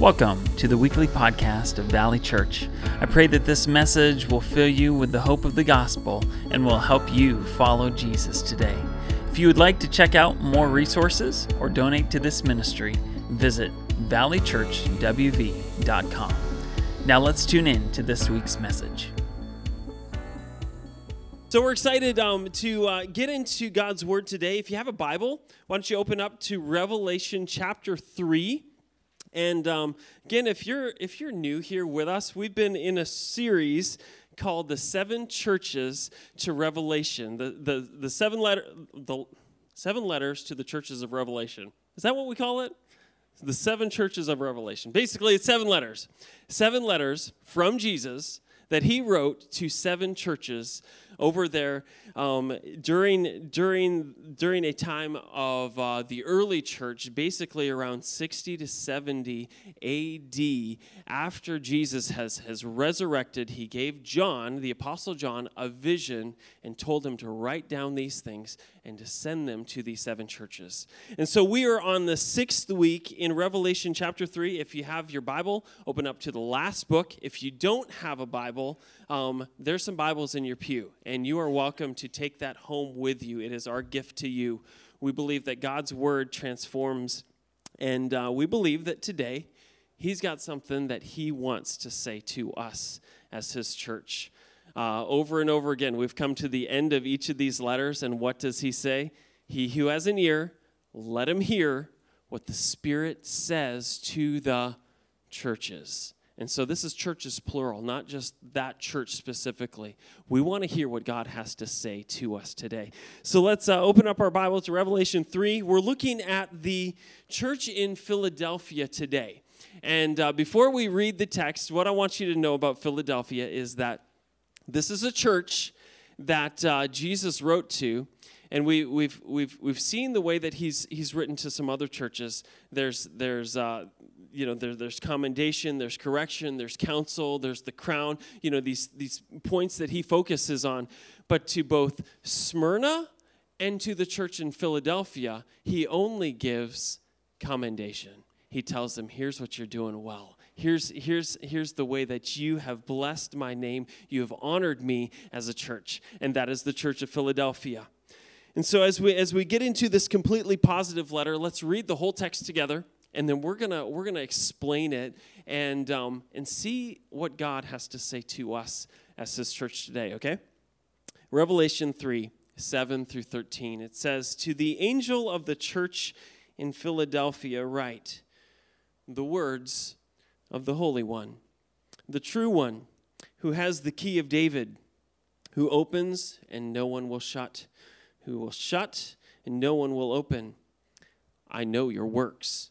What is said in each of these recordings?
Welcome to the weekly podcast of Valley Church. I pray that this message will fill you with the hope of the gospel and will help you follow Jesus today. If you would like to check out more resources or donate to this ministry, visit valleychurchwv.com. Now let's tune in to this week's message. So we're excited um, to uh, get into God's Word today. If you have a Bible, why don't you open up to Revelation chapter 3. And um, again, if you're if you're new here with us, we've been in a series called "The Seven Churches to Revelation." The the the seven letter the seven letters to the churches of Revelation. Is that what we call it? The seven churches of Revelation. Basically, it's seven letters. Seven letters from Jesus that he wrote to seven churches over there um, during during during a time of uh, the early church, basically around 60 to 70 A.D. After Jesus has has resurrected, he gave John, the apostle John, a vision and told him to write down these things and to send them to these seven churches. And so we are on the sixth week in Revelation chapter three. If you have your Bible, open up to the last book. If you don't have a Bible, um, there's some Bibles in your pew, and you are welcome to take that home with you. It is our gift to you. We believe that God's Word transforms, and uh, we believe that today He's got something that He wants to say to us as His church. Uh, over and over again, we've come to the end of each of these letters, and what does He say? He who has an ear, let him hear what the Spirit says to the churches. And so this is churches plural, not just that church specifically. We want to hear what God has to say to us today. So let's uh, open up our Bible to Revelation 3. We're looking at the church in Philadelphia today. And uh, before we read the text, what I want you to know about Philadelphia is that this is a church that uh, Jesus wrote to and we, we've, we've, we've seen the way that he's, he's written to some other churches. There's, there's, uh, you know, there, there's commendation, there's correction, there's counsel, there's the crown, you know, these, these points that he focuses on. But to both Smyrna and to the church in Philadelphia, he only gives commendation. He tells them, here's what you're doing well. Here's, here's, here's the way that you have blessed my name. You have honored me as a church. And that is the church of Philadelphia. And so as we as we get into this completely positive letter, let's read the whole text together and then we're gonna we're gonna explain it and um, and see what God has to say to us as His church today. Okay, Revelation three seven through thirteen. It says, "To the angel of the church in Philadelphia, write the words of the Holy One, the true One, who has the key of David, who opens and no one will shut, who will shut and no one will open. I know your works."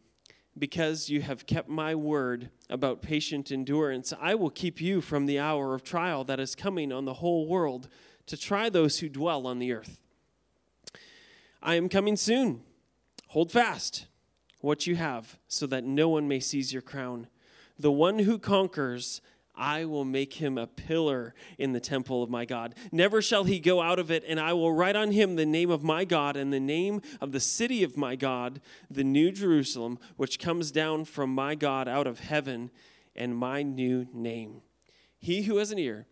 because you have kept my word about patient endurance, I will keep you from the hour of trial that is coming on the whole world to try those who dwell on the earth. I am coming soon. Hold fast what you have, so that no one may seize your crown. The one who conquers, I will make him a pillar in the temple of my God. Never shall he go out of it, and I will write on him the name of my God and the name of the city of my God, the new Jerusalem, which comes down from my God out of heaven, and my new name. He who has an ear,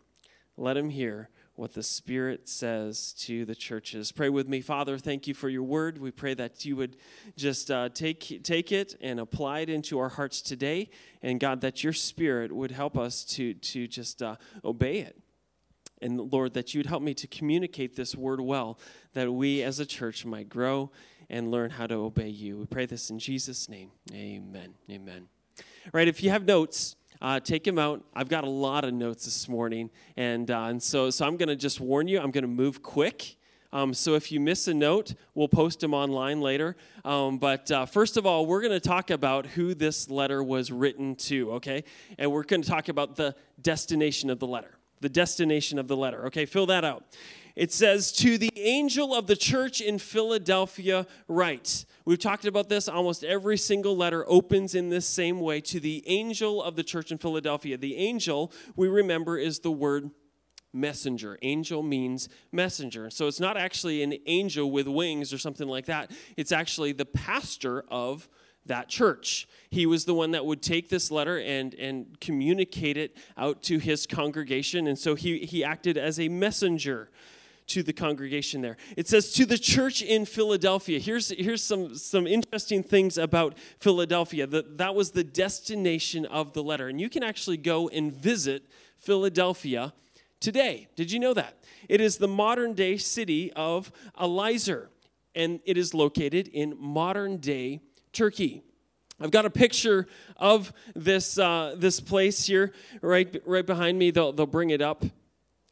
let him hear what the Spirit says to the churches. Pray with me, Father. Thank you for your word. We pray that you would just uh, take, take it and apply it into our hearts today. And God, that your Spirit would help us to, to just uh, obey it. And Lord, that you'd help me to communicate this word well, that we as a church might grow and learn how to obey you. We pray this in Jesus' name. Amen. Amen. Right, if you have notes, uh, take them out. I've got a lot of notes this morning, and uh, and so so I'm going to just warn you. I'm going to move quick. Um, so if you miss a note, we'll post them online later. Um, but uh, first of all, we're going to talk about who this letter was written to, okay? And we're going to talk about the destination of the letter. the destination of the letter. Okay, fill that out. It says, To the angel of the church in Philadelphia, write. We've talked about this. Almost every single letter opens in this same way to the angel of the church in Philadelphia. The angel, we remember, is the word messenger. Angel means messenger. So it's not actually an angel with wings or something like that. It's actually the pastor of that church. He was the one that would take this letter and, and communicate it out to his congregation. And so he, he acted as a messenger to the congregation there. It says to the church in Philadelphia. Here's, here's some, some interesting things about Philadelphia. That, that was the destination of the letter. And you can actually go and visit Philadelphia today. Did you know that? It is the modern day city of Alaşehir, and it is located in modern day Turkey. I've got a picture of this, uh, this place here right, right behind me. They'll, they'll bring it up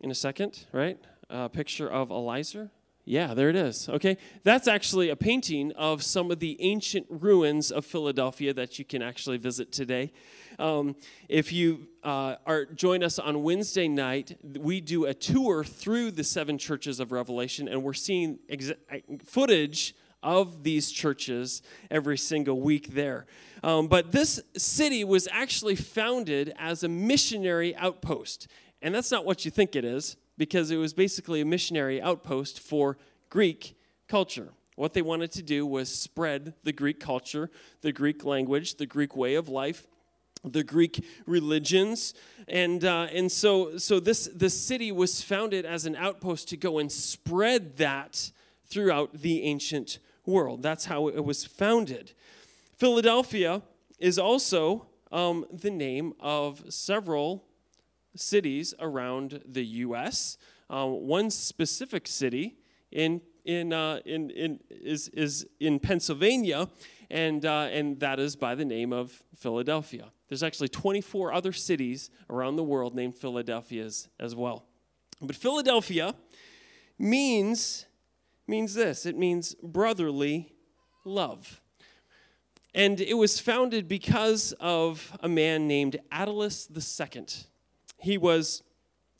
in a second, right? A picture of Alaşehir. Yeah, there it is. Okay, that's actually a painting of some of the ancient ruins of Philadelphia that you can actually visit today. Um, if you uh, are join us on Wednesday night, we do a tour through the seven churches of Revelation, and we're seeing exa- footage of these churches every single week there. Um, but this city was actually founded as a missionary outpost. And that's not what you think it is, because it was basically a missionary outpost for Greek culture. What they wanted to do was spread the Greek culture, the Greek language, the Greek way of life, the Greek religions, and uh, and so so this this city was founded as an outpost to go and spread that throughout the ancient world. That's how it was founded. Philadelphia is also um, the name of several cities around the U.S. Um, one specific city in in, uh, in, in is, is in Pennsylvania, and, uh, and that is by the name of Philadelphia. There's actually 24 other cities around the world named Philadelphia's as well. But Philadelphia means, means this it means brotherly love. And it was founded because of a man named Attalus II. He was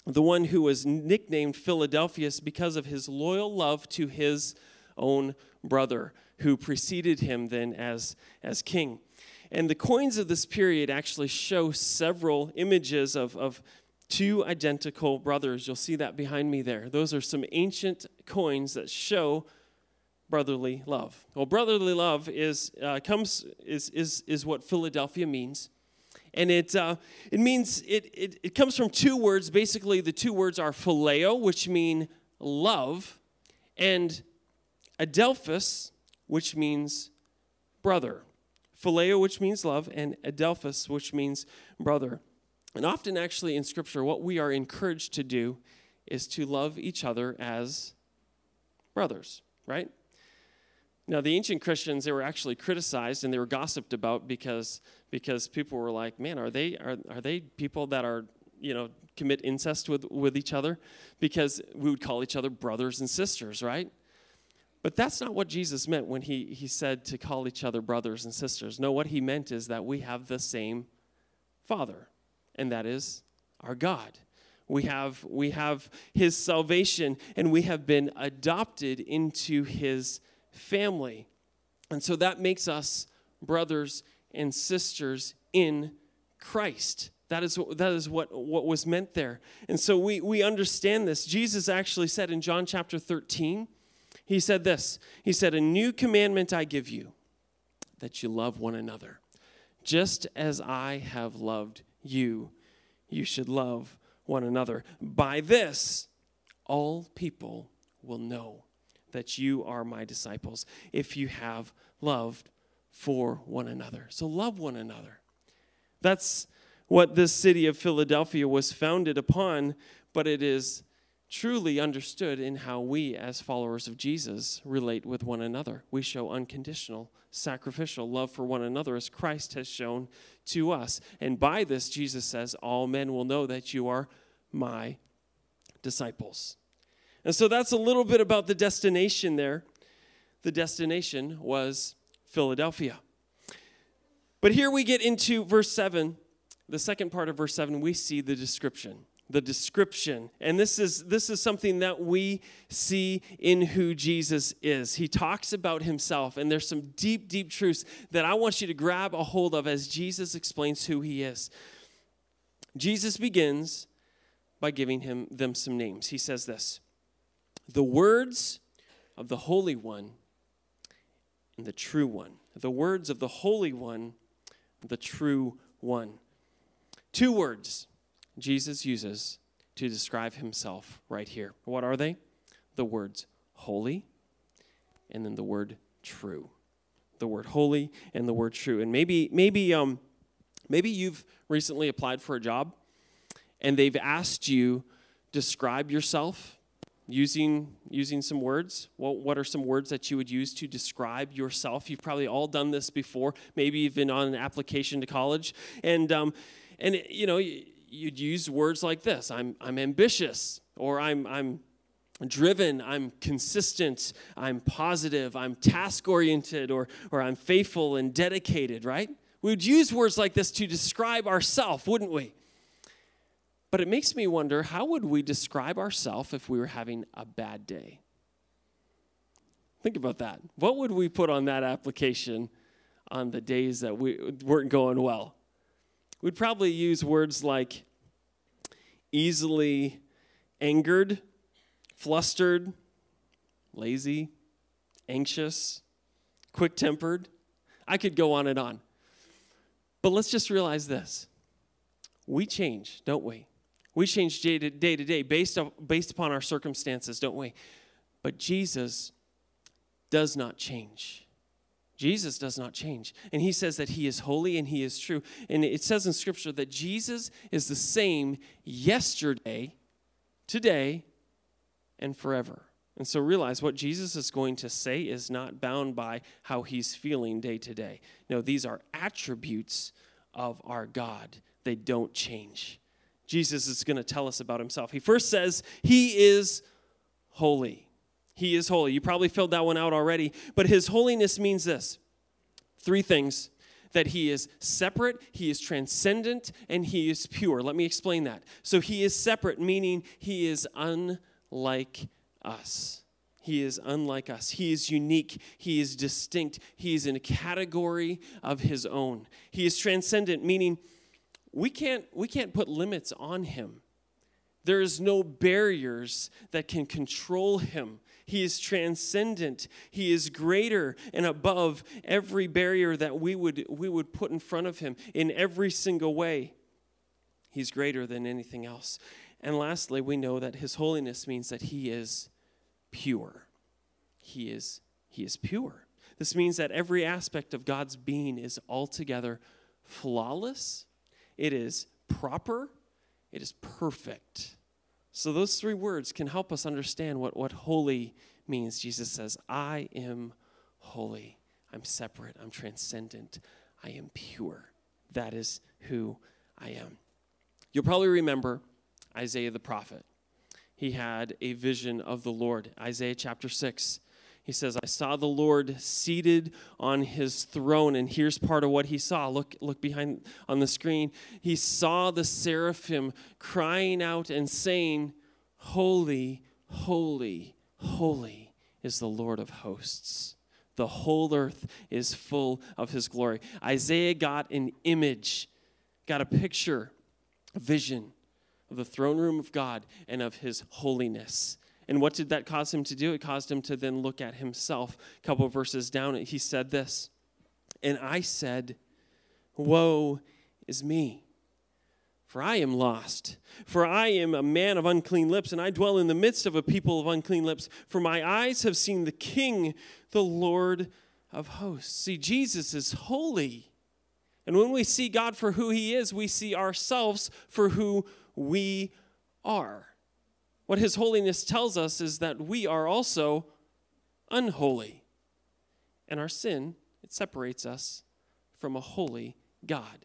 the one who was nicknamed Philadelphus because of his loyal love to his own brother, who preceded him then as, as king. And the coins of this period actually show several images of, of two identical brothers. You'll see that behind me there. Those are some ancient coins that show brotherly love. Well, brotherly love is, uh, comes, is, is, is what Philadelphia means. And it, uh, it means, it, it, it comes from two words. Basically, the two words are phileo, which mean love, and adelphus, which means brother. Phileo, which means love, and adelphus, which means brother. And often, actually, in Scripture, what we are encouraged to do is to love each other as brothers, right? Now, the ancient Christians, they were actually criticized and they were gossiped about because, because people were like, man, are they, are, are they people that are, you know, commit incest with, with each other? Because we would call each other brothers and sisters, right? But that's not what Jesus meant when he, he said to call each other brothers and sisters. No, what he meant is that we have the same Father, and that is our God. We have, we have his salvation, and we have been adopted into his family. And so that makes us brothers and sisters in Christ. That is, what, that is what, what was meant there. And so we, we understand this. Jesus actually said in John chapter 13, he said this He said, A new commandment I give you, that you love one another. Just as I have loved you, you should love one another. By this, all people will know that you are my disciples if you have loved for one another. So love one another. That's what this city of Philadelphia was founded upon, but it is truly understood in how we, as followers of Jesus, relate with one another. We show unconditional, sacrificial love for one another as Christ has shown to us. And by this, Jesus says, All men will know that you are my disciples. And so that's a little bit about the destination there. The destination was Philadelphia. But here we get into verse 7. The second part of verse 7, we see the description. the description. And this is this is something that we see in who Jesus is. He talks about himself and there's some deep deep truths that I want you to grab a hold of as Jesus explains who he is. Jesus begins by giving him them some names. He says this: "The words of the Holy One and the true one. The words of the Holy One, the true one." Two words Jesus uses to describe himself right here. What are they? The words holy and then the word true. The word holy and the word true. And maybe maybe um maybe you've recently applied for a job and they've asked you describe yourself using using some words well, what are some words that you would use to describe yourself you've probably all done this before maybe you've been on an application to college and um, and you know you'd use words like this I'm, I'm ambitious, or I'm, I'm driven, I'm consistent, I'm positive, I'm task oriented, or, or I'm faithful and dedicated, right? We would use words like this to describe ourselves, wouldn't we? But it makes me wonder how would we describe ourselves if we were having a bad day? Think about that. What would we put on that application on the days that we weren't going well? We'd probably use words like easily angered, flustered, lazy, anxious, quick tempered. I could go on and on. But let's just realize this we change, don't we? We change day to day, to day based, based upon our circumstances, don't we? But Jesus does not change. Jesus does not change. And he says that he is holy and he is true. And it says in Scripture that Jesus is the same yesterday, today, and forever. And so realize what Jesus is going to say is not bound by how he's feeling day to day. No, these are attributes of our God, they don't change. Jesus is going to tell us about himself. He first says, He is holy. He is holy. You probably filled that one out already, but his holiness means this three things that he is separate, he is transcendent, and he is pure. Let me explain that. So he is separate, meaning he is unlike us. He is unlike us. He is unique. He is distinct. He is in a category of his own. He is transcendent, meaning we can't, we can't put limits on him. There is no barriers that can control him. He is transcendent. He is greater and above every barrier that we would, we would put in front of him in every single way. He's greater than anything else. And lastly, we know that his holiness means that he is pure. He is, he is pure. This means that every aspect of God's being is altogether flawless, it is proper, it is perfect. So, those three words can help us understand what, what holy means. Jesus says, I am holy. I'm separate. I'm transcendent. I am pure. That is who I am. You'll probably remember Isaiah the prophet. He had a vision of the Lord. Isaiah chapter 6. He says, I saw the Lord seated on his throne. And here's part of what he saw. Look, look behind on the screen. He saw the seraphim crying out and saying, Holy, holy, holy is the Lord of hosts. The whole earth is full of his glory. Isaiah got an image, got a picture, a vision of the throne room of God and of his holiness. And what did that cause him to do? It caused him to then look at himself. A couple verses down, he said this And I said, Woe is me, for I am lost. For I am a man of unclean lips, and I dwell in the midst of a people of unclean lips. For my eyes have seen the King, the Lord of hosts. See, Jesus is holy. And when we see God for who he is, we see ourselves for who we are. What His holiness tells us is that we are also unholy. And our sin, it separates us from a holy God.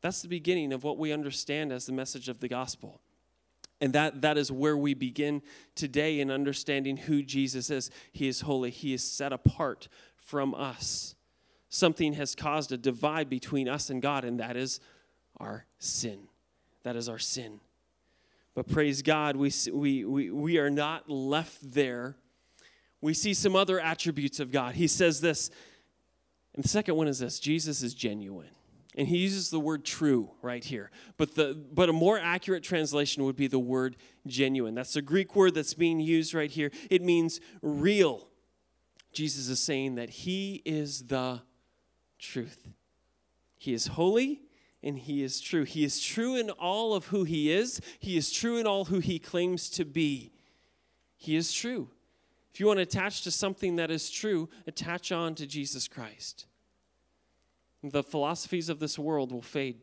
That's the beginning of what we understand as the message of the gospel. And that, that is where we begin today in understanding who Jesus is. He is holy, He is set apart from us. Something has caused a divide between us and God, and that is our sin. That is our sin. But praise God, we, we, we, we are not left there. We see some other attributes of God. He says this, and the second one is this Jesus is genuine. And he uses the word true right here. But, the, but a more accurate translation would be the word genuine. That's the Greek word that's being used right here. It means real. Jesus is saying that he is the truth. He is holy and he is true. He is true in all of who he is, he is true in all who he claims to be. He is true. If you want to attach to something that is true, attach on to Jesus Christ. The philosophies of this world will fade.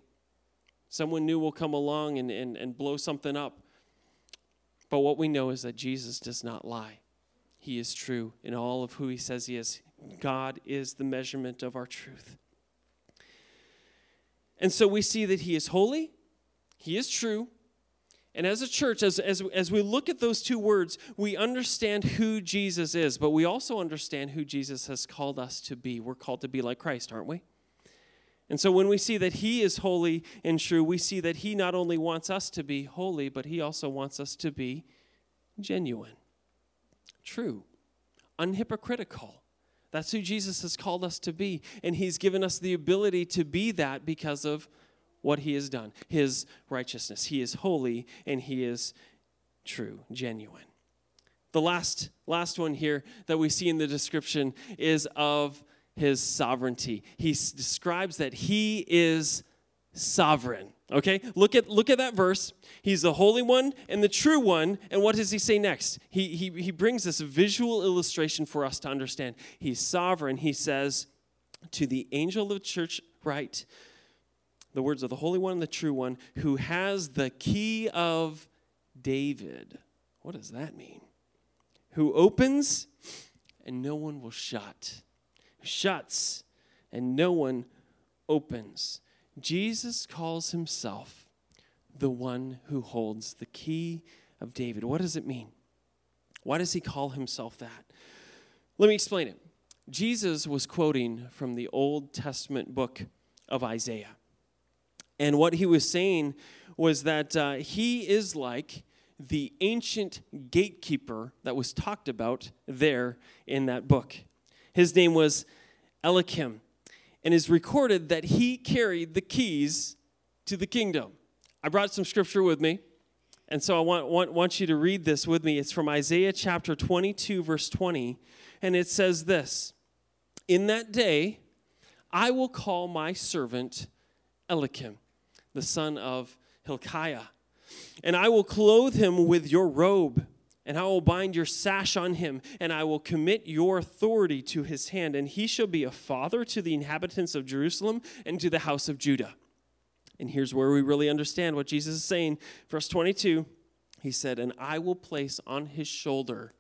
Someone new will come along and, and, and blow something up. But what we know is that Jesus does not lie. He is true in all of who he says he is. God is the measurement of our truth. And so we see that he is holy, he is true. And as a church, as, as, as we look at those two words, we understand who Jesus is, but we also understand who Jesus has called us to be. We're called to be like Christ, aren't we? And so when we see that He is holy and true, we see that He not only wants us to be holy, but He also wants us to be genuine, true, unhypocritical. That's who Jesus has called us to be. And He's given us the ability to be that because of what He has done, His righteousness. He is holy and He is true, genuine. The last, last one here that we see in the description is of his sovereignty. He describes that he is sovereign. Okay? Look at look at that verse. He's the holy one and the true one. And what does he say next? He he he brings this visual illustration for us to understand. He's sovereign. He says to the angel of the church, right? The words of the holy one and the true one, who has the key of David. What does that mean? Who opens and no one will shut Who shuts and no one opens. Jesus calls himself the one who holds the key of David. What does it mean? Why does he call himself that? Let me explain it. Jesus was quoting from the Old Testament book of Isaiah. And what he was saying was that uh, he is like the ancient gatekeeper that was talked about there in that book. His name was Eliakim, and is recorded that he carried the keys to the kingdom. I brought some scripture with me, and so I want, want, want you to read this with me. It's from Isaiah chapter 22, verse 20, and it says this In that day, I will call my servant Eliakim, the son of Hilkiah, and I will clothe him with your robe and I will bind your sash on him, and I will commit your authority to his hand, and he shall be a father to the inhabitants of Jerusalem and to the house of Judah. And here's where we really understand what Jesus is saying. Verse 22, he said, And I will place on his shoulder,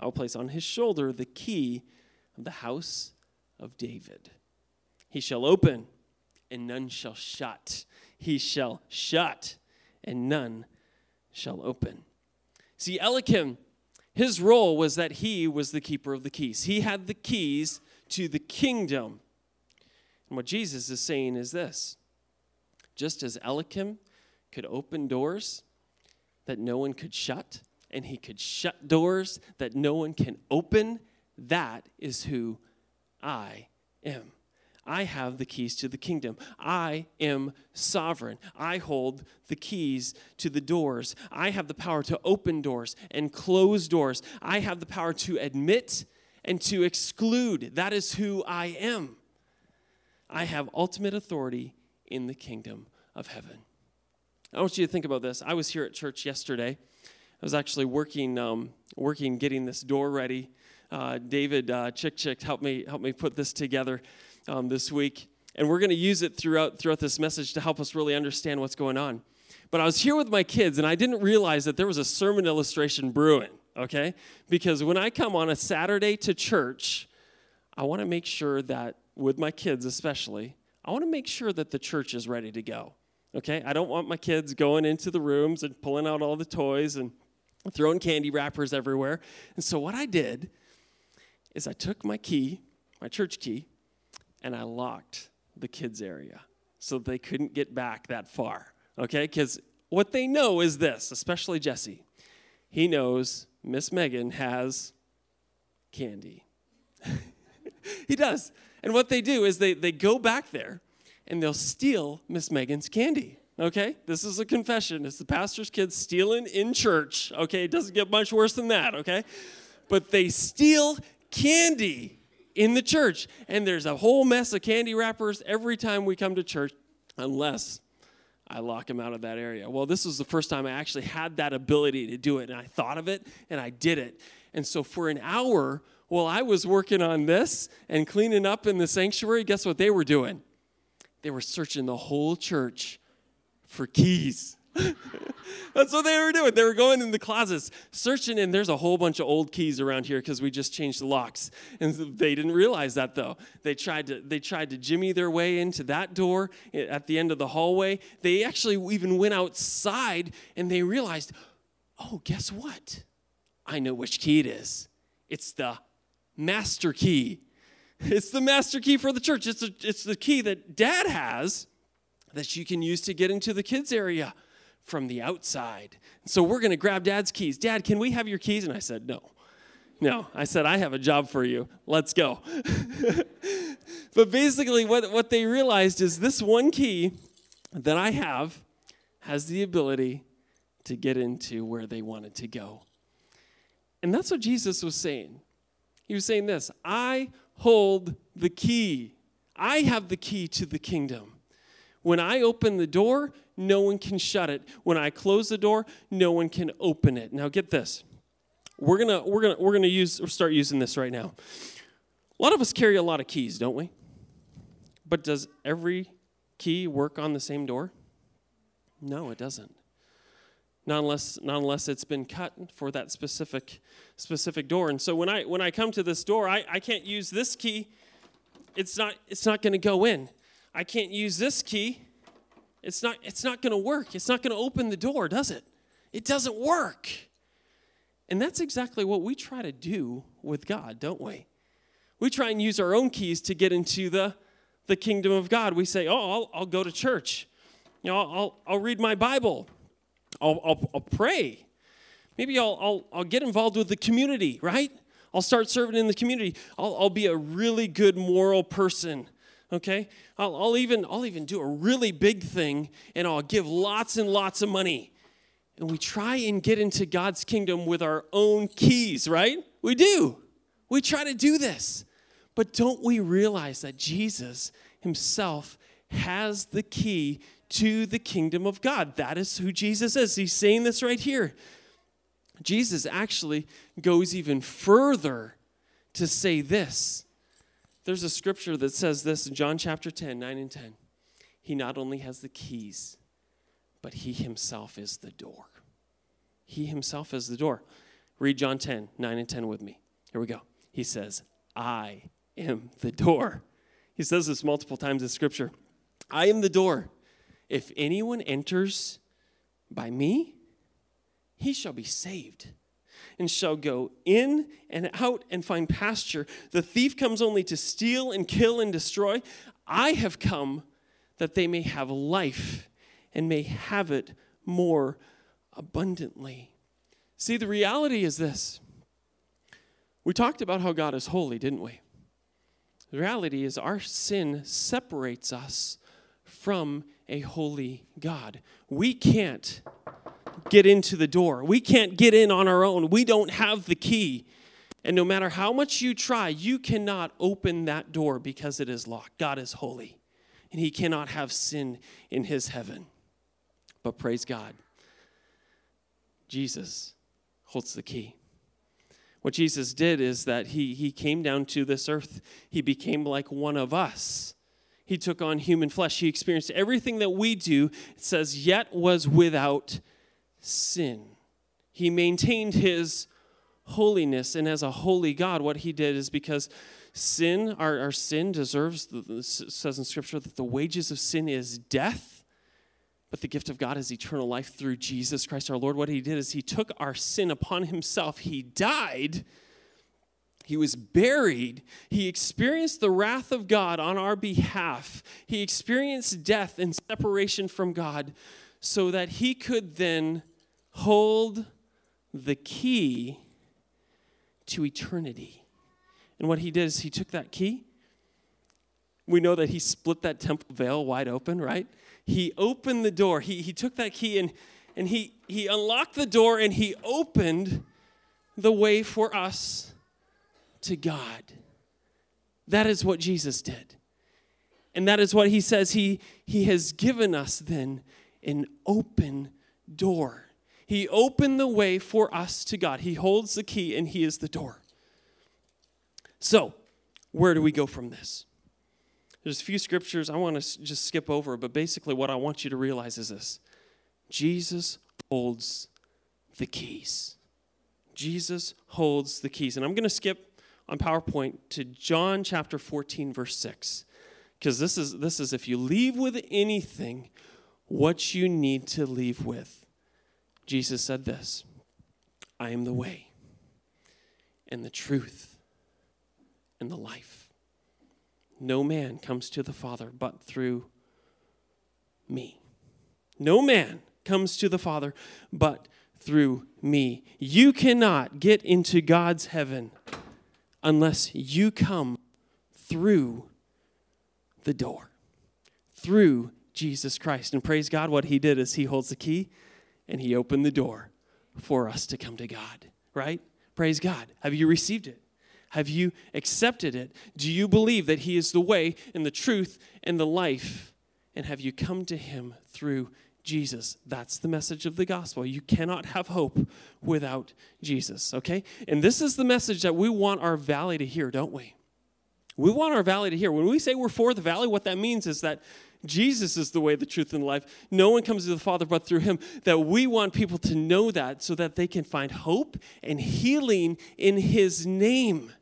I will place on his shoulder the key of the house of David. He shall open, and none shall shut. He shall shut, and none shall open. See, Eliakim, his role was that he was the keeper of the keys. He had the keys to the kingdom. And what Jesus is saying is this just as Eliakim could open doors that no one could shut, and he could shut doors that no one can open, that is who I am. I have the keys to the kingdom. I am sovereign. I hold the keys to the doors. I have the power to open doors and close doors. I have the power to admit and to exclude. That is who I am. I have ultimate authority in the kingdom of heaven. I want you to think about this. I was here at church yesterday. I was actually working, um, working getting this door ready. Uh, David uh, Chick Chick helped me helped me put this together um, this week, and we're going to use it throughout throughout this message to help us really understand what's going on. But I was here with my kids, and I didn't realize that there was a sermon illustration brewing. Okay, because when I come on a Saturday to church, I want to make sure that with my kids especially, I want to make sure that the church is ready to go. Okay, I don't want my kids going into the rooms and pulling out all the toys and throwing candy wrappers everywhere. And so what I did is I took my key, my church key, and I locked the kids' area so they couldn't get back that far. Okay? Because what they know is this, especially Jesse. He knows Miss Megan has candy. he does. And what they do is they, they go back there and they'll steal Miss Megan's candy. Okay? This is a confession. It's the pastor's kids stealing in church. Okay? It doesn't get much worse than that. Okay? But they steal candy in the church. And there's a whole mess of candy wrappers every time we come to church, unless I lock him out of that area. Well, this was the first time I actually had that ability to do it. And I thought of it and I did it. And so for an hour, while I was working on this and cleaning up in the sanctuary, guess what they were doing? They were searching the whole church for keys. That's what they were doing. They were going in the closets, searching, and there's a whole bunch of old keys around here because we just changed the locks. And they didn't realize that though. They tried to they tried to jimmy their way into that door eh, at the end of the hallway. They actually even went outside and they realized, oh, guess what? I know which key it is. It's the master key. It's the master key for the church. It's, a, it's the key that dad has that you can use to get into the kids' area from the outside. So we're going to grab dad's keys. Dad, can we have your keys? And I said, no. No, I said, I have a job for you. Let's go. but basically, what, what they realized is this one key that I have has the ability to get into where they wanted to go. And that's what Jesus was saying. He was saying this I hold the key. I have the key to the kingdom. When I open the door, no one can shut it. When I close the door, no one can open it. Now get this. We're to we're to we're to use start using this right now. A lot of us carry a lot of keys, don't we? But does every key work on the same door? No, it doesn't not unless not unless it's been cut for that specific specific door. And so when I when I come to this door, I, I can't use this key. It's not it's not to go in. I can't use this key. It's not it's not going to work. It's not going to open the door, does it? It doesn't work. And that's exactly what we try to do with God, don't we? We try and use our own keys to get into the, the kingdom of God. We say, oh, I'll, I'll go to church. You know, I'll, I'll read my Bible. I'll, I'll, I'll pray. Maybe I'll, I'll, I'll get involved with the community, right? I'll start serving in the community. I'll, I'll be a really good moral person okay I'll, I'll, even i'll even do a really big thing and i'll give lots and lots of money and we try and get into god's kingdom with our own keys right we do we try to do this but don't we realize that jesus himself has the key to the kingdom of God. That is who Jesus is. He's saying this right here. Jesus actually goes even further to say this. There's a scripture that says this in John chapter 10, 9 and 10. He not only has the keys, but he himself is the door. He himself is the door. Read John 10, 9 and 10 with me. Here we go. He says, I am the door. He says this multiple times in scripture. I am the door. If anyone enters by me, he shall be saved and shall go in and out and find pasture. The thief comes only to steal and kill and destroy. I have come that they may have life and may have it more abundantly. See, the reality is this. We talked about how God is holy, didn't we? The reality is our sin separates us from a holy God. We can't get into the door. We can't get in on our own. We don't have the key. And no matter how much you try, you cannot open that door because it is locked. God is holy, and He cannot have sin in His heaven. But praise God, Jesus holds the key. What Jesus did is that he, he came down to this earth, He became like one of us he took on human flesh. He experienced everything that we do. It says, yet was without sin. He maintained his holiness, and as a holy God, what he did is because sin, our, our sin deserves, it says in Scripture that the wages of sin is death, but the gift of God is eternal life through Jesus Christ our Lord. What he did is he took our sin upon himself. He died he was buried. He experienced the wrath of God on our behalf. He experienced death and separation from God so that he could then hold the key to eternity. And what he did is he took that key. We know that he split that temple veil wide open, right? He opened the door. He, he took that key and, and he, he unlocked the door and he opened the way for us to God. That is what Jesus did. And that is what he says he, he has given us then an open door. He opened the way for us to God. He holds the key and He is the door. So, where do we go from this? There's a few scriptures I want to just skip over, but basically, what I want you to realize is this Jesus holds the keys. Jesus holds the keys. And I'm going to skip on PowerPoint to John chapter 14, verse 6. Because this is, this is if you leave with anything, what you need to leave with. Jesus said this I am the way and the truth and the life. No man comes to the Father but through me. No man comes to the Father but through me. You cannot get into God's heaven unless you come through the door, through Jesus Christ. And praise God, what He did is He holds the key and He opened the door for us to come to God, right? Praise God. Have you received it? Have you accepted it? Do you believe that He is the way and the truth and the life? And have you come to Him through Jesus? That's the message of the gospel. You cannot have hope without Jesus, okay? And this is the message that we want our valley to hear, don't we? We want our valley to hear. When we say we're for the valley, what that means is that Jesus is the way, the truth, and the life. No one comes to the Father but through him. That we want people to know that so that they can find hope and healing in his name.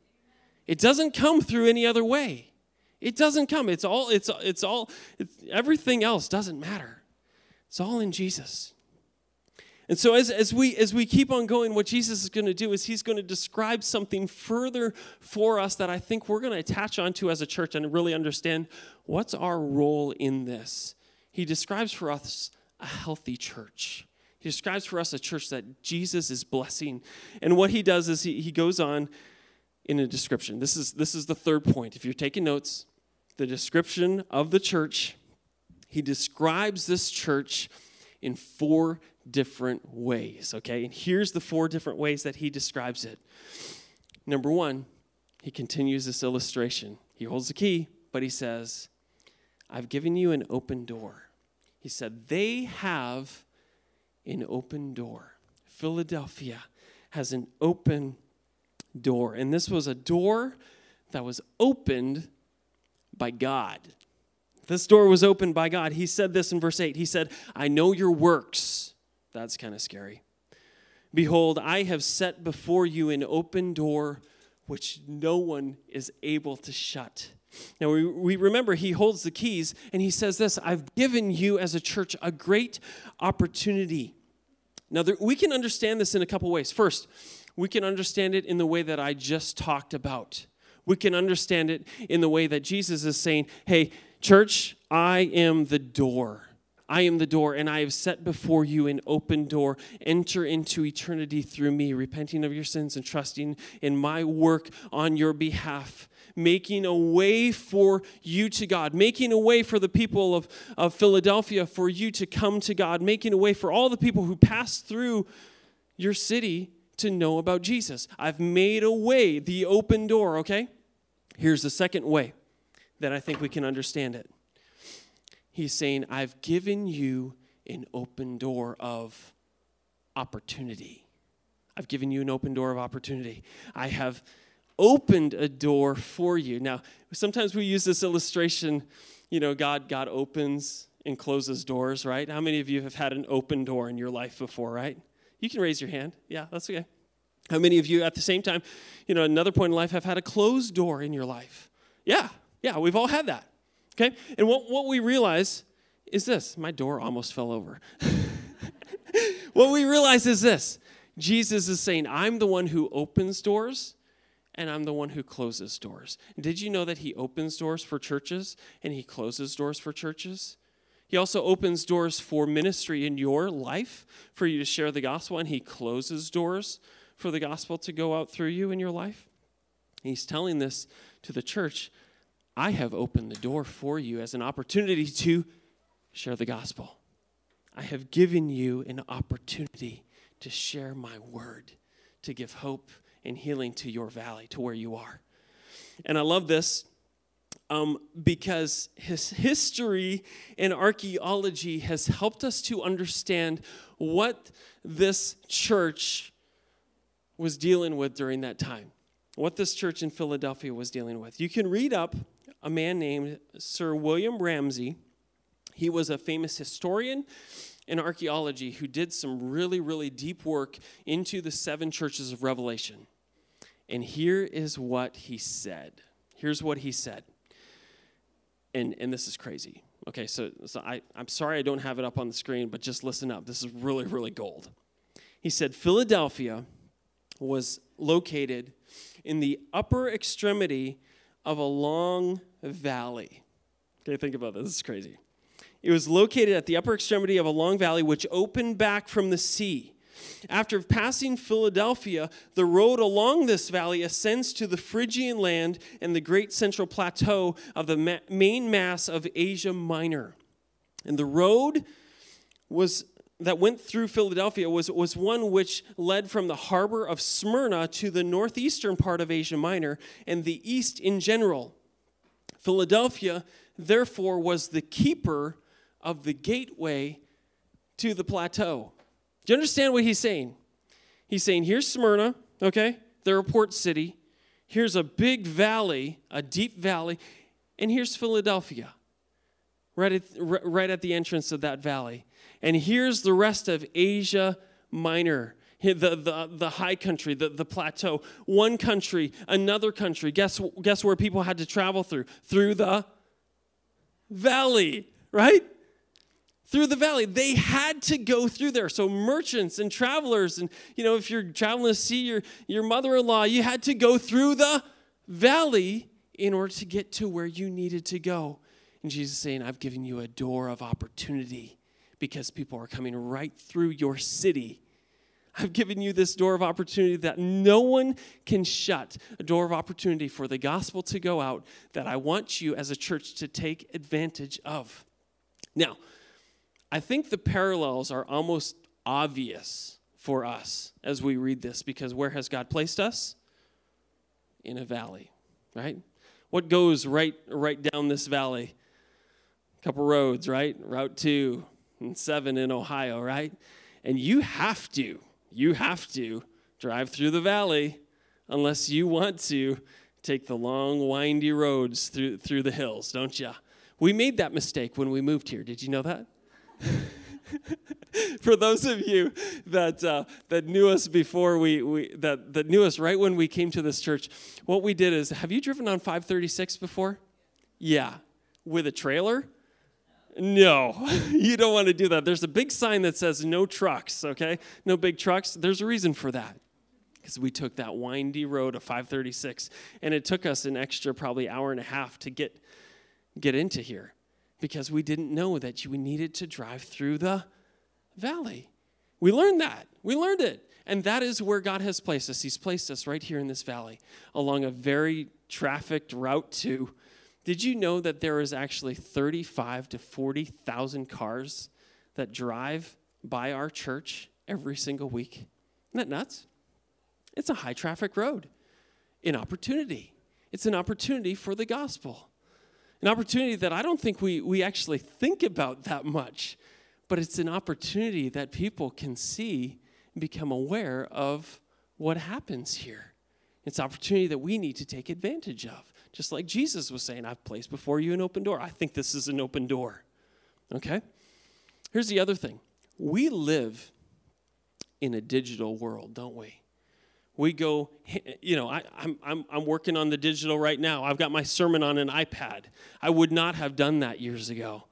It doesn't come through any other way. It doesn't come. It's all, it's, it's all, it's, everything else doesn't matter. It's all in Jesus. And so as, as, we, as we keep on going, what Jesus is going to do is he's going to describe something further for us that I think we're going to attach onto as a church and really understand what's our role in this. He describes for us a healthy church. He describes for us a church that Jesus is blessing. And what he does is he, he goes on in a description. This is, this is the third point. If you're taking notes, the description of the church, he describes this church in four different ways, okay? And here's the four different ways that he describes it. Number one, he continues this illustration. He holds the key, but he says, I've given you an open door. He said, They have an open door. Philadelphia has an open door. And this was a door that was opened by God. This door was opened by God. He said this in verse 8. He said, I know your works. That's kind of scary. Behold, I have set before you an open door which no one is able to shut. Now, we, we remember he holds the keys and he says this I've given you as a church a great opportunity. Now, there, we can understand this in a couple ways. First, we can understand it in the way that I just talked about. We can understand it in the way that Jesus is saying, Hey, church, I am the door. I am the door, and I have set before you an open door. Enter into eternity through me, repenting of your sins and trusting in my work on your behalf, making a way for you to God, making a way for the people of, of Philadelphia for you to come to God, making a way for all the people who pass through your city to know about Jesus. I've made a way, the open door, okay? Here's the second way that I think we can understand it He's saying, I've given you an open door of opportunity. I've given you an open door of opportunity. I have opened a door for you. Now, sometimes we use this illustration, you know, God God opens and closes doors, right? How many of you have had an open door in your life before, right? You can raise your hand. Yeah, that's okay. How many of you at the same time, you know, another point in life have had a closed door in your life? Yeah, yeah, we've all had that. Okay? And what, what we realize is this my door almost fell over. what we realize is this Jesus is saying, I'm the one who opens doors and I'm the one who closes doors. Did you know that he opens doors for churches and he closes doors for churches? He also opens doors for ministry in your life for you to share the gospel, and He closes doors for the gospel to go out through you in your life. He's telling this to the church I have opened the door for you as an opportunity to share the gospel. I have given you an opportunity to share my word, to give hope and healing to your valley, to where you are. And I love this um, because his history and archaeology has helped us to understand what this church was dealing with during that time, what this church in Philadelphia was dealing with. You can read up a man named Sir William Ramsay. He was a famous historian in archaeology who did some really, really deep work into the seven churches of Revelation. And here is what he said. Here's what he said. And, and this is crazy. Okay, so, so I, I'm sorry I don't have it up on the screen, but just listen up. This is really, really gold. He said Philadelphia was located in the upper extremity of a long valley. Okay, think about this. This is crazy. It was located at the upper extremity of a long valley which opened back from the sea. After passing Philadelphia, the road along this valley ascends to the Phrygian land and the great central plateau of the ma- main mass of Asia Minor. And the road was that went through Philadelphia was, was one which led from the harbor of Smyrna to the northeastern part of Asia Minor and the east in general. Philadelphia, therefore, was the keeper of the gateway to the plateau. Do you understand what he's saying? He's saying, here's Smyrna, okay? They're a port city. Here's a big valley, a deep valley, and here's Philadelphia, right at, right at the entrance of that valley. And here's the rest of Asia Minor, the, the, the high country, the, the plateau. One country, another country. Guess, guess where people had to travel through? Through the valley, right? through the valley. They had to go through there. So merchants and travelers, and you know, if you're traveling to see your, your mother-in-law, you had to go through the valley in order to get to where you needed to go. And Jesus is saying, I've given you a door of opportunity because people are coming right through your city. I've given you this door of opportunity that no one can shut, a door of opportunity for the gospel to go out that I want you as a church to take advantage of. Now, I think the parallels are almost obvious for us as we read this because where has God placed us? In a valley, right? What goes right right down this valley? A couple roads, right? Route 2 and 7 in Ohio, right? And you have to, you have to drive through the valley unless you want to take the long windy roads through through the hills, don't you? We made that mistake when we moved here. Did you know that? For those of you that uh, that knew us before we, we that that knew us right when we came to this church, what we did is, have you driven on 536 before? Yeah, with a trailer. No, you don't want to do that. There's a big sign that says no trucks, okay? No big trucks. There's a reason for that. Because we took that windy road of 536, and it took us an extra probably hour and a half to get, get into here because we didn't know that you needed to drive through the valley. We learned that. We learned it. And that is where God has placed us. He's placed us right here in this valley along a very trafficked route to. Did you know that there is actually 35 to 40,000 cars that drive by our church every single week? Isn't that nuts? It's a high traffic road. An opportunity. It's an opportunity for the gospel an opportunity that I don't think we, we actually think about that much, but it's an opportunity that people can see and become aware of what happens here. It's an opportunity that we need to take advantage of. Just like Jesus was saying, I've placed before you an open door. I think this is an open door. Okay? Here's the other thing we live in a digital world, don't we? we go, you know, I, am I'm, I'm working on the digital right now. I've got my sermon on an iPad. I would not have done that years ago.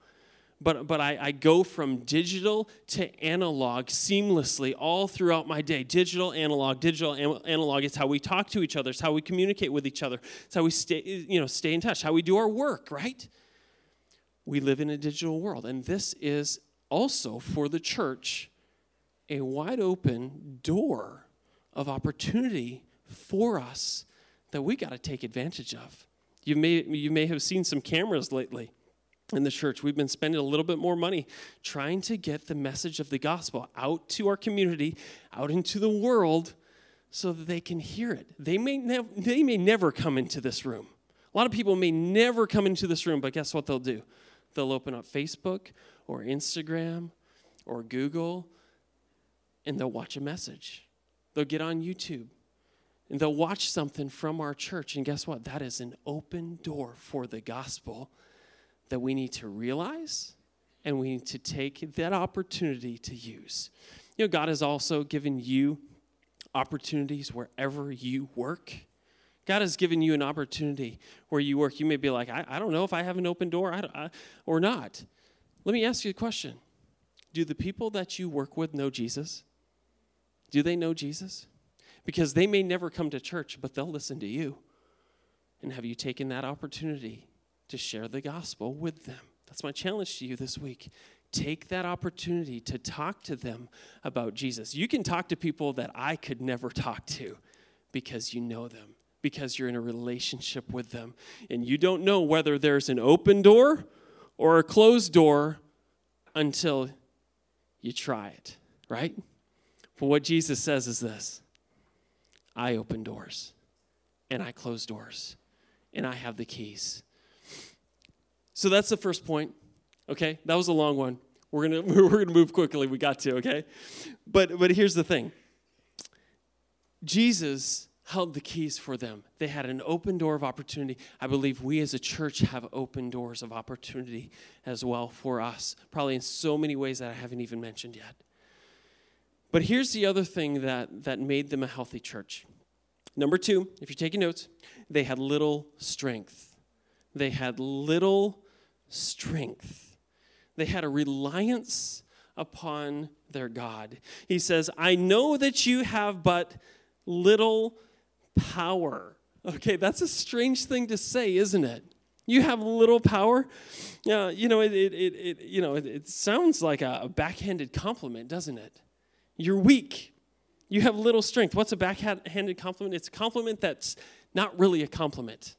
But, but I, I go from digital to analog seamlessly all throughout my day. Digital, analog, digital, analog. It's how we talk to each other. It's how we communicate with each other. It's how we stay, you know, stay in touch, how we do our work, right? we live in a digital world, and this is also for the church a wide open door of opportunity for us that we got to take advantage of. You may, you may have seen some cameras lately in the church. We've been spending a little bit more money trying to get the message of the gospel out to our community, out into the world, so that they can hear it. They may, they may never come into this room. A lot of people may never come into this room, but guess what they'll do? They'll open up Facebook or Instagram or Google and they'll watch a message. They'll get on YouTube and they'll watch something from our church. And guess what? That is an open door for the gospel that we need to realize and we need to take that opportunity to use. You know, God has also given you opportunities wherever you work. God has given you an opportunity where you work. You may be like, I, I don't know if I have an open door I, I, or not. Let me ask you a question Do the people that you work with know Jesus? Do they know Jesus? Because they may never come to church, but they'll listen to you. And have you taken that opportunity to share the gospel with them? That's my challenge to you this week. Take that opportunity to talk to them about Jesus. You can talk to people that I could never talk to because you know them because you're in a relationship with them. And you don't know whether there's an open door or a closed door until you try it, right? But what Jesus says is this I open doors and I close doors and I have the keys. So that's the first point. Okay? That was a long one. We're to we're to move quickly. We got to, okay? But but here's the thing. Jesus held the keys for them. They had an open door of opportunity. I believe we as a church have open doors of opportunity as well for us, probably in so many ways that I haven't even mentioned yet. But here's the other thing that, that made them a healthy church. Number two, if you're taking notes, they had little strength. They had little strength. They had a reliance upon their God. He says, I know that you have but little power. Okay, that's a strange thing to say, isn't it? You have little power. Uh, you know, it, it, it, it you know, it, it sounds like a, a backhanded compliment, doesn't it? You're weak. You have little strength. What's a backhanded compliment? It's a compliment that's not really a compliment.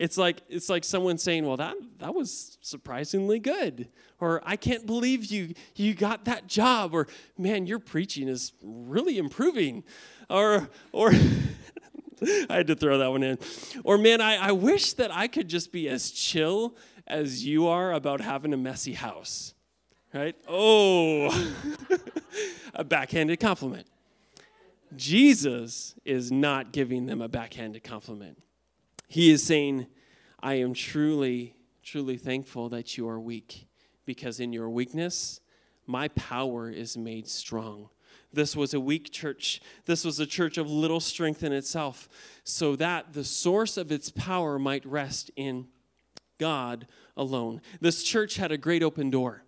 It's like it's like someone saying, "Well, that that was surprisingly good," or "I can't believe you you got that job," or "Man, your preaching is really improving," or or I had to throw that one in. Or, man, I, I wish that I could just be as chill as you are about having a messy house. Right? Oh, a backhanded compliment. Jesus is not giving them a backhanded compliment. He is saying, I am truly, truly thankful that you are weak, because in your weakness, my power is made strong. This was a weak church. This was a church of little strength in itself, so that the source of its power might rest in God alone. This church had a great open door,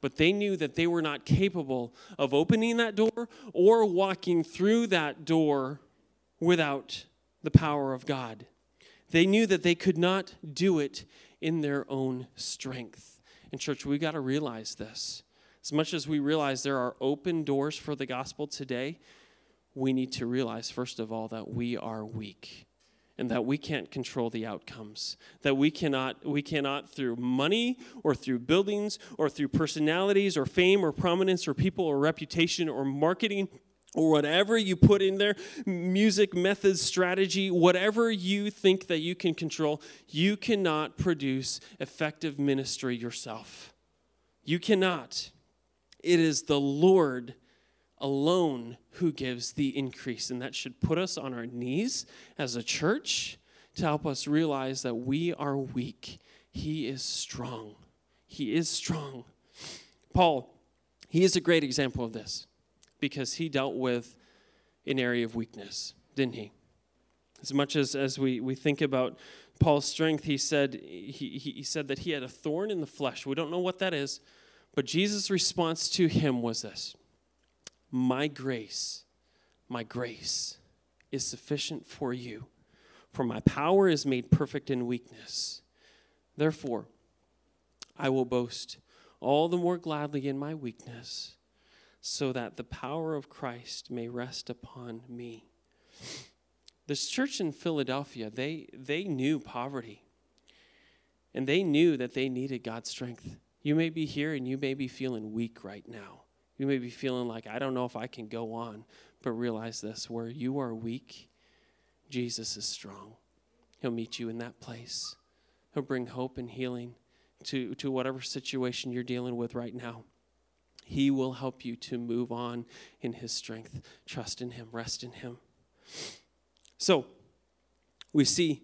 but they knew that they were not capable of opening that door or walking through that door without the power of God. They knew that they could not do it in their own strength. And, church, we got to realize this. As much as we realize there are open doors for the gospel today, we need to realize, first of all, that we are weak and that we can't control the outcomes that we cannot we cannot through money or through buildings or through personalities or fame or prominence or people or reputation or marketing or whatever you put in there music methods strategy whatever you think that you can control you cannot produce effective ministry yourself you cannot it is the Lord alone who gives the increase. And that should put us on our knees as a church to help us realize that we are weak. He is strong. He is strong. Paul, he is a great example of this because he dealt with an area of weakness, didn't he? As much as, as we, we think about Paul's strength, he said, he, he said that he had a thorn in the flesh. We don't know what that is. But Jesus' response to him was this My grace, my grace is sufficient for you, for my power is made perfect in weakness. Therefore, I will boast all the more gladly in my weakness, so that the power of Christ may rest upon me. This church in Philadelphia, they, they knew poverty. And they knew that they needed God's strength. You may be here and you may be feeling weak right now. You may be feeling like, I don't know if I can go on. But realize this where you are weak, Jesus is strong. He'll meet you in that place, He'll bring hope and healing to, to whatever situation you're dealing with right now. He will help you to move on in His strength. Trust in Him, rest in Him. So, we see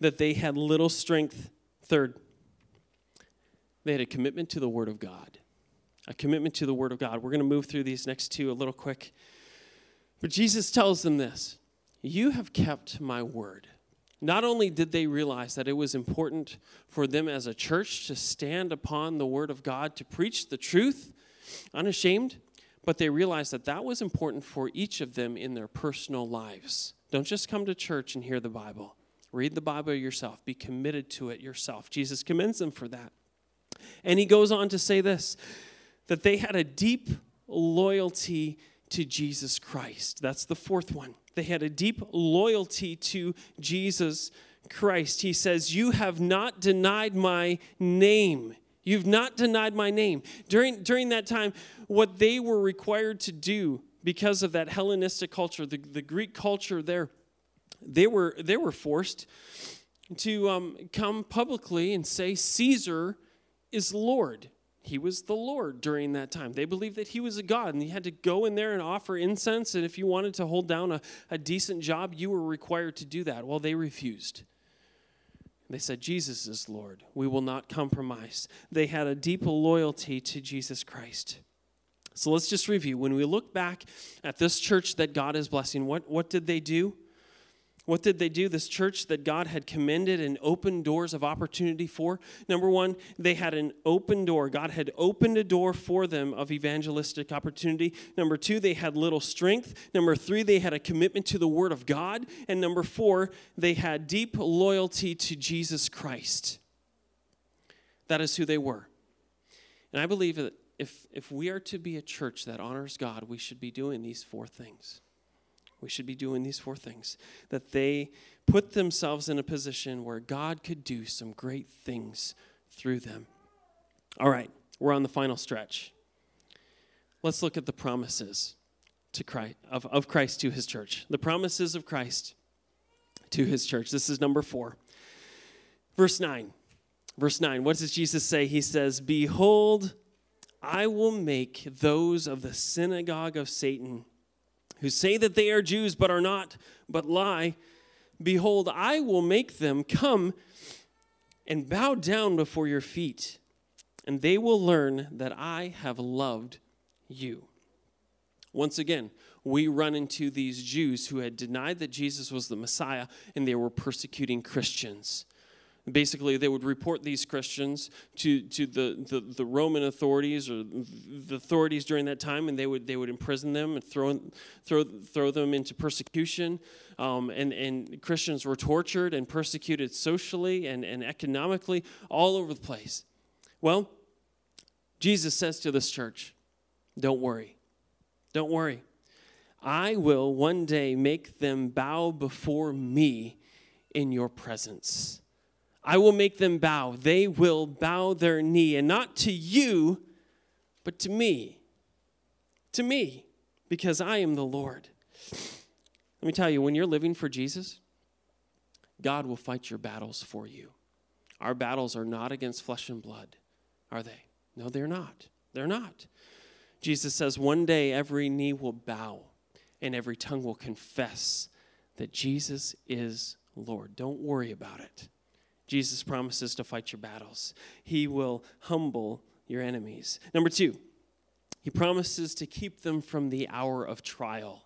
that they had little strength. Third, they had a commitment to the Word of God. A commitment to the Word of God. We're going to move through these next two a little quick. But Jesus tells them this You have kept my word. Not only did they realize that it was important for them as a church to stand upon the word of God, to preach the truth unashamed, but they realized that that was important for each of them in their personal lives. Don't just come to church and hear the Bible. Read the Bible yourself. Be committed to it yourself. Jesus commends them for that. And he goes on to say this that they had a deep loyalty to Jesus Christ. That's the fourth one. They had a deep loyalty to Jesus Christ. He says, You have not denied my name. You've not denied my name. During, during that time, what they were required to do because of that Hellenistic culture, the, the Greek culture there, they were, they were forced to um, come publicly and say, Caesar is Lord he was the Lord during that time. They believed that he was a God, and he had to go in there and offer incense. And if you wanted to hold down a, a decent job, you were required to do that. Well, they refused. They said, Jesus is Lord. We will not compromise. They had a deep loyalty to Jesus Christ. So let's just review. When we look back at this church that God is blessing, what, what did they do? What did they do? This church that God had commended and opened doors of opportunity for. Number one, they had an open door. God had opened a door for them of evangelistic opportunity. Number two, they had little strength. Number three, they had a commitment to the Word of God. And number four, they had deep loyalty to Jesus Christ. That is who they were. And I believe that if, if we are to be a church that honors God, we should be doing these four things we should be doing these four things that they put themselves in a position where God could do some great things through them. All right, we're on the final stretch. Let's look at the promises to Christ, of, of Christ to his church. The promises of Christ to his church. This is number four. Verse 9. Verse 9. What does Jesus say? He says, Behold, I will make those of the synagogue of Satan who say that they are Jews but are not, but lie, behold, I will make them come and bow down before your feet, and they will learn that I have loved you. Once again, we run into these Jews who had denied that Jesus was the Messiah and they were persecuting Christians. Basically, they would report these Christians to, to the, the, the, Roman authorities or the authorities during that time, and they would, they would imprison them and throw, throw, throw them into persecution. Um, and, and Christians were tortured and persecuted socially and, and economically all over the place. Well, Jesus says to this church, Don't worry. Don't worry. I will one day make them bow before me in your presence. I will make them bow. They will bow their knee, and not to you, but to me. To me, because I am the Lord. Let me tell you, when you're living for Jesus, God will fight your battles for you. Our battles are not against flesh and blood, are they? No, they're not. They're not. Jesus says one day every knee will bow and every tongue will confess that Jesus is Lord. Don't worry about it. Jesus promises to fight your battles, He will humble your enemies. Number two, He promises to keep them from the hour of trial.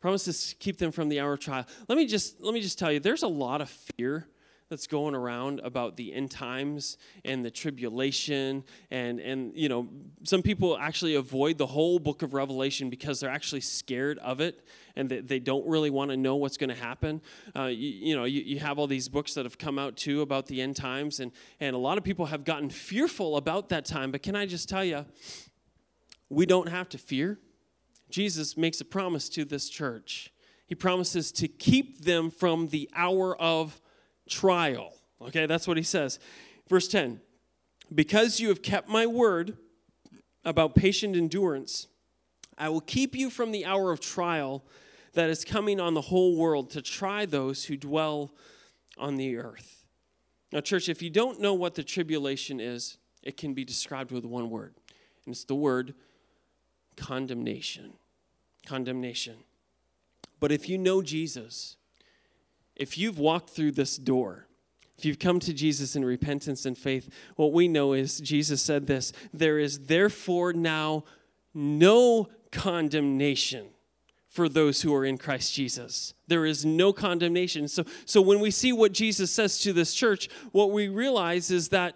Promises to keep them from the hour of trial. Let me just let me just tell you, there's a lot of fear that's going around about the end times and the tribulation and and you know some people actually avoid the whole book of revelation because they're actually scared of it and they, they don't really want to know what's going to happen. Uh, you, you, know you, you have all these books that have come out too about the end times and and a lot of people have gotten fearful about that time. But can i just tell you we don't have to fear. Jesus makes a promise to this church. He promises to keep them from the hour of trial. Okay, that's what he says. Verse 10 Because you have kept my word about patient endurance, I will keep you from the hour of trial that is coming on the whole world to try those who dwell on the earth. Now, church, if you don't know what the tribulation is, it can be described with one word, and it's the word condemnation. Condemnation. But if you know Jesus, if you've walked through this door, if you've come to Jesus in repentance and faith, what we know is Jesus said this there is therefore now no condemnation for those who are in Christ Jesus. There is no condemnation. So, so when we see what Jesus says to this church, what we realize is that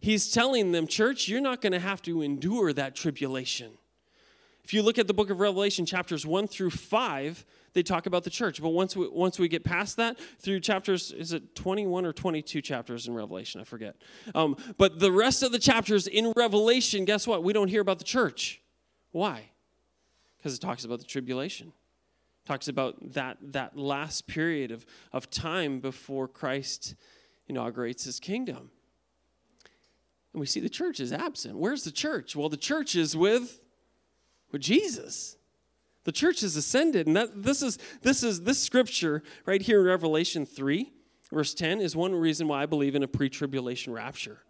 he's telling them, church, you're not going to have to endure that tribulation. If you look at the book of Revelation, chapters 1 through 5, they talk about the church. But once we, once we get past that, through chapters, is it 21 or 22 chapters in Revelation? I forget. Um, but the rest of the chapters in Revelation, guess what? We don't hear about the church. Why? Because it talks about the tribulation. Talks about that, that last period of, of time before Christ inaugurates his kingdom. And we see the church is absent. Where's the church? Well, the church is with, with Jesus. The church has ascended, and that this is this is this scripture right here in Revelation 3, verse 10, is one reason why I believe in a pre-tribulation rapture.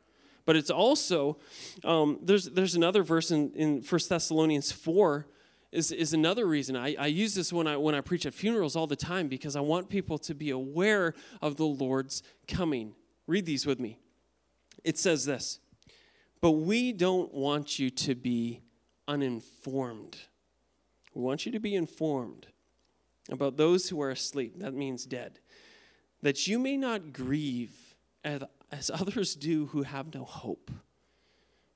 But it's also um, there's there's another verse in, in 1 Thessalonians 4 is, is another reason. I, I use this when I when I preach at funerals all the time because I want people to be aware of the Lord's coming. Read these with me. It says this, but we don't want you to be uninformed we want you to be informed about those who are asleep. That means dead. That you may not grieve as others do who have no hope.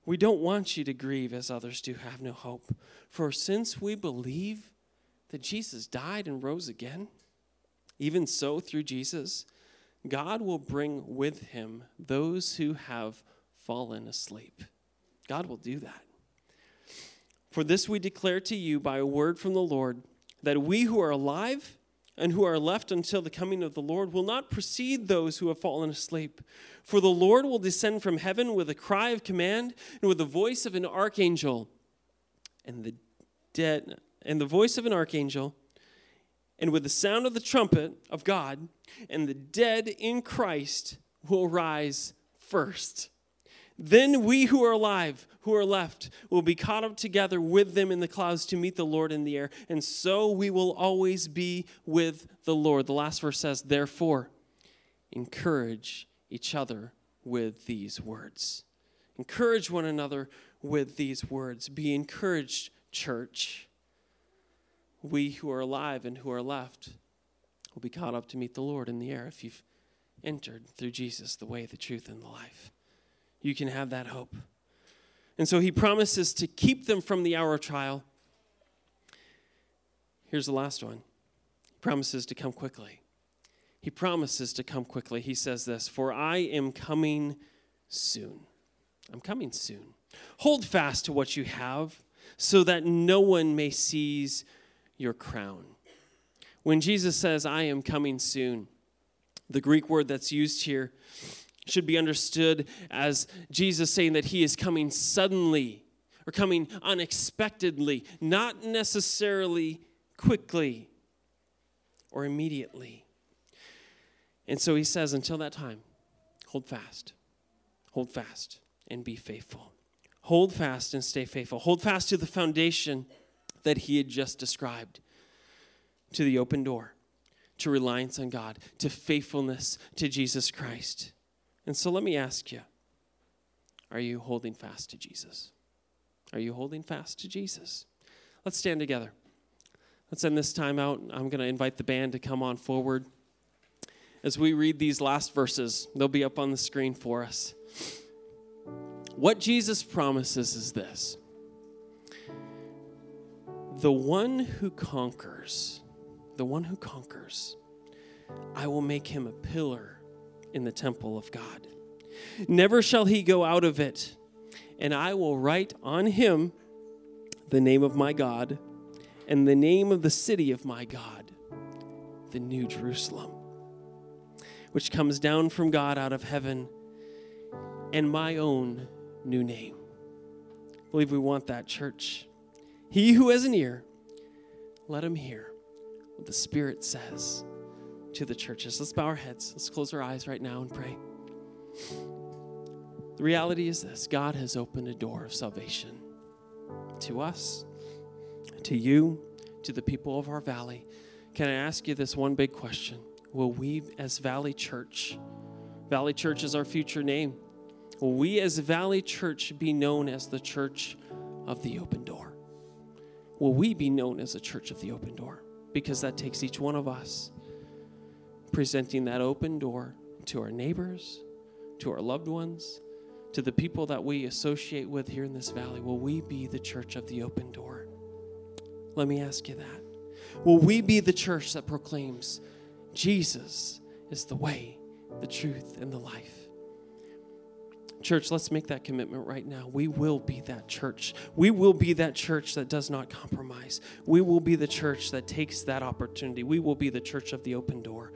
We don't want you to grieve as others do have no hope. For since we believe that Jesus died and rose again, even so through Jesus, God will bring with him those who have fallen asleep. God will do that. For this we declare to you by a word from the Lord, that we who are alive and who are left until the coming of the Lord will not precede those who have fallen asleep. For the Lord will descend from heaven with a cry of command and with the voice of an archangel, and the dead and the voice of an archangel, and with the sound of the trumpet of God, and the dead in Christ will rise first. Then we who are alive, who are left, will be caught up together with them in the clouds to meet the Lord in the air. And so we will always be with the Lord. The last verse says, Therefore, encourage each other with these words. Encourage one another with these words. Be encouraged, church. We who are alive and who are left will be caught up to meet the Lord in the air if you've entered through Jesus, the way, the truth, and the life you can have that hope. And so he promises to keep them from the hour of trial. Here's the last one he promises to come quickly. He promises to come quickly. He says this For I am coming soon. I'm coming soon. Hold fast to what you have so that no one may seize your crown. When Jesus says, I am coming soon, the Greek word that's used here should be understood as Jesus saying that he is coming suddenly or coming unexpectedly, not necessarily quickly or immediately. And so he says, until that time, hold fast, hold fast, and be faithful. Hold fast and stay faithful. Hold fast to the foundation that he had just described, to the open door, to reliance on God, to faithfulness to Jesus Christ. And so let me ask you are you holding fast to Jesus? Are you holding fast to Jesus? Let's stand together. Let's end this time out. I'm going to invite the band to come on forward. as we read these last verses. They'll be up on the screen for us. What Jesus promises is this the one who conquers, the one who conquers, I will make him a pillar in the temple of God. Never shall he go out of it, and I will write on him the name of my God and the name of the city of my God, the New Jerusalem, which comes down from God out of heaven, and my own new name. I believe we want that, church. He who has an ear, let him hear what the Spirit says to the churches. Let's bow our heads. Let's close our eyes right now and pray. The reality is this God has opened a door of salvation to us, to you, to the people of our valley. Can I ask you this one big question? Will we, as Valley Church, Valley Church is our future name, will we, as Valley Church, be known as the church of the open door? Will we be known as a church of the open door? Because that takes each one of us presenting that open door to our neighbors, to our loved ones, to the people that we associate with here in this valley? Will we be the church of the open door? Let me ask you that. Will we be the church that proclaims Jesus is the way, the truth, and the life? Church, let's make that commitment right now. We will be that church. We will be that church that does not compromise. We will be the church that takes that opportunity. We will be the church of the open door.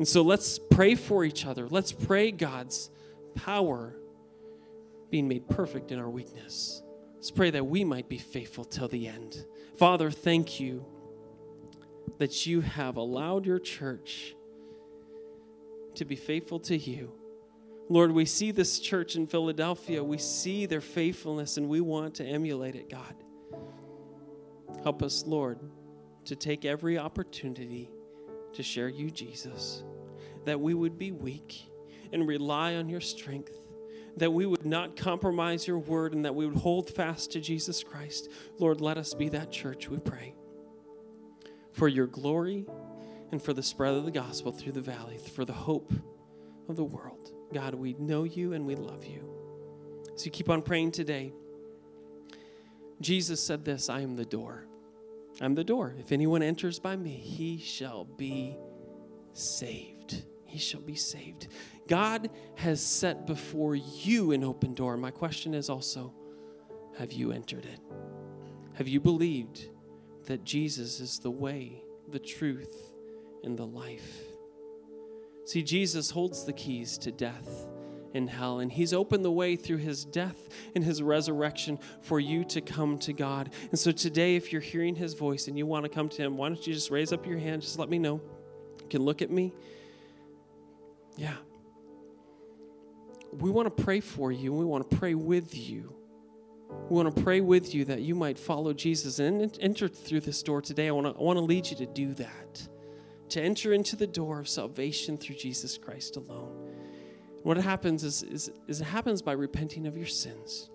And so let's pray for each other. Let's pray God's power being made perfect in our weakness. Let's pray that we might be faithful till the end. Father, thank you that you have allowed your church to be faithful to you. Lord, we see this church in Philadelphia. We see their faithfulness and we want to emulate it, God. Help us, Lord, to take every opportunity to share you, Jesus, that we would be weak and rely on your strength that we would not compromise your word and that we would hold fast to Jesus Christ. Lord, let us be that church, we pray. For your glory and for the spread of the gospel through the valley, for the hope of the world. God, we know you and we love you. So you keep on praying today. Jesus said this I am the door. I'm the door. If anyone enters by me, he shall be saved. He shall be saved. God has set before you an open door. My question is also have you entered it? Have you believed that Jesus is the way, the truth, and the life? See, Jesus holds the keys to death and hell, and He's opened the way through His death and His resurrection for you to come to God. And so today, if you're hearing His voice and you want to come to Him, why don't you just raise up your hand? Just let me know. You can look at me. Yeah we want to pray for you. We want to pray with you. We want to pray with you that you might follow Jesus and enter through this door today. I want to, I want to lead you to do that, to enter into the door of salvation through Jesus Christ alone. What happens is, is, is it happens by repenting of your sins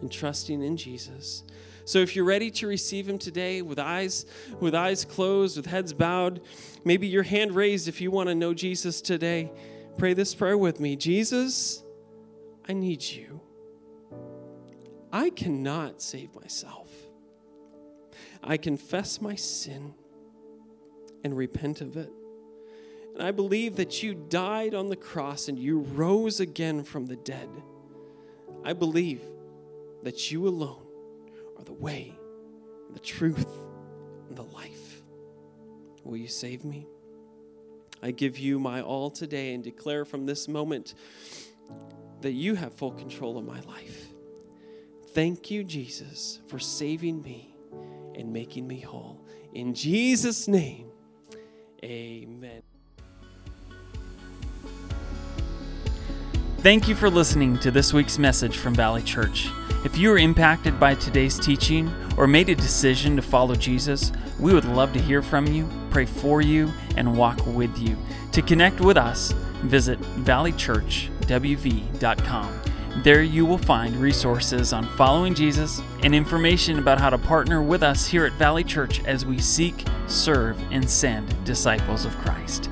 and trusting in Jesus. So if you're ready to receive him today with eyes with eyes closed, with heads bowed, maybe your hand raised if you want to know Jesus today, pray this prayer with me. Jesus, I need you. I cannot save myself. I confess my sin and repent of it. And I believe that you died on the cross and you rose again from the dead. I believe that you alone are the way, the truth, and the life. Will you save me? I give you my all today and declare from this moment that you have full control of my life. Thank you, Jesus, for saving me and making me whole. In Jesus' name, amen. Thank you for listening to this week's message from Valley Church. If you were impacted by today's teaching or made a decision to follow Jesus, we would love to hear from you, pray for you, and walk with you. To connect with us, visit valleychurchwv.com. There you will find resources on following Jesus and information about how to partner with us here at Valley Church as we seek, serve, and send disciples of Christ.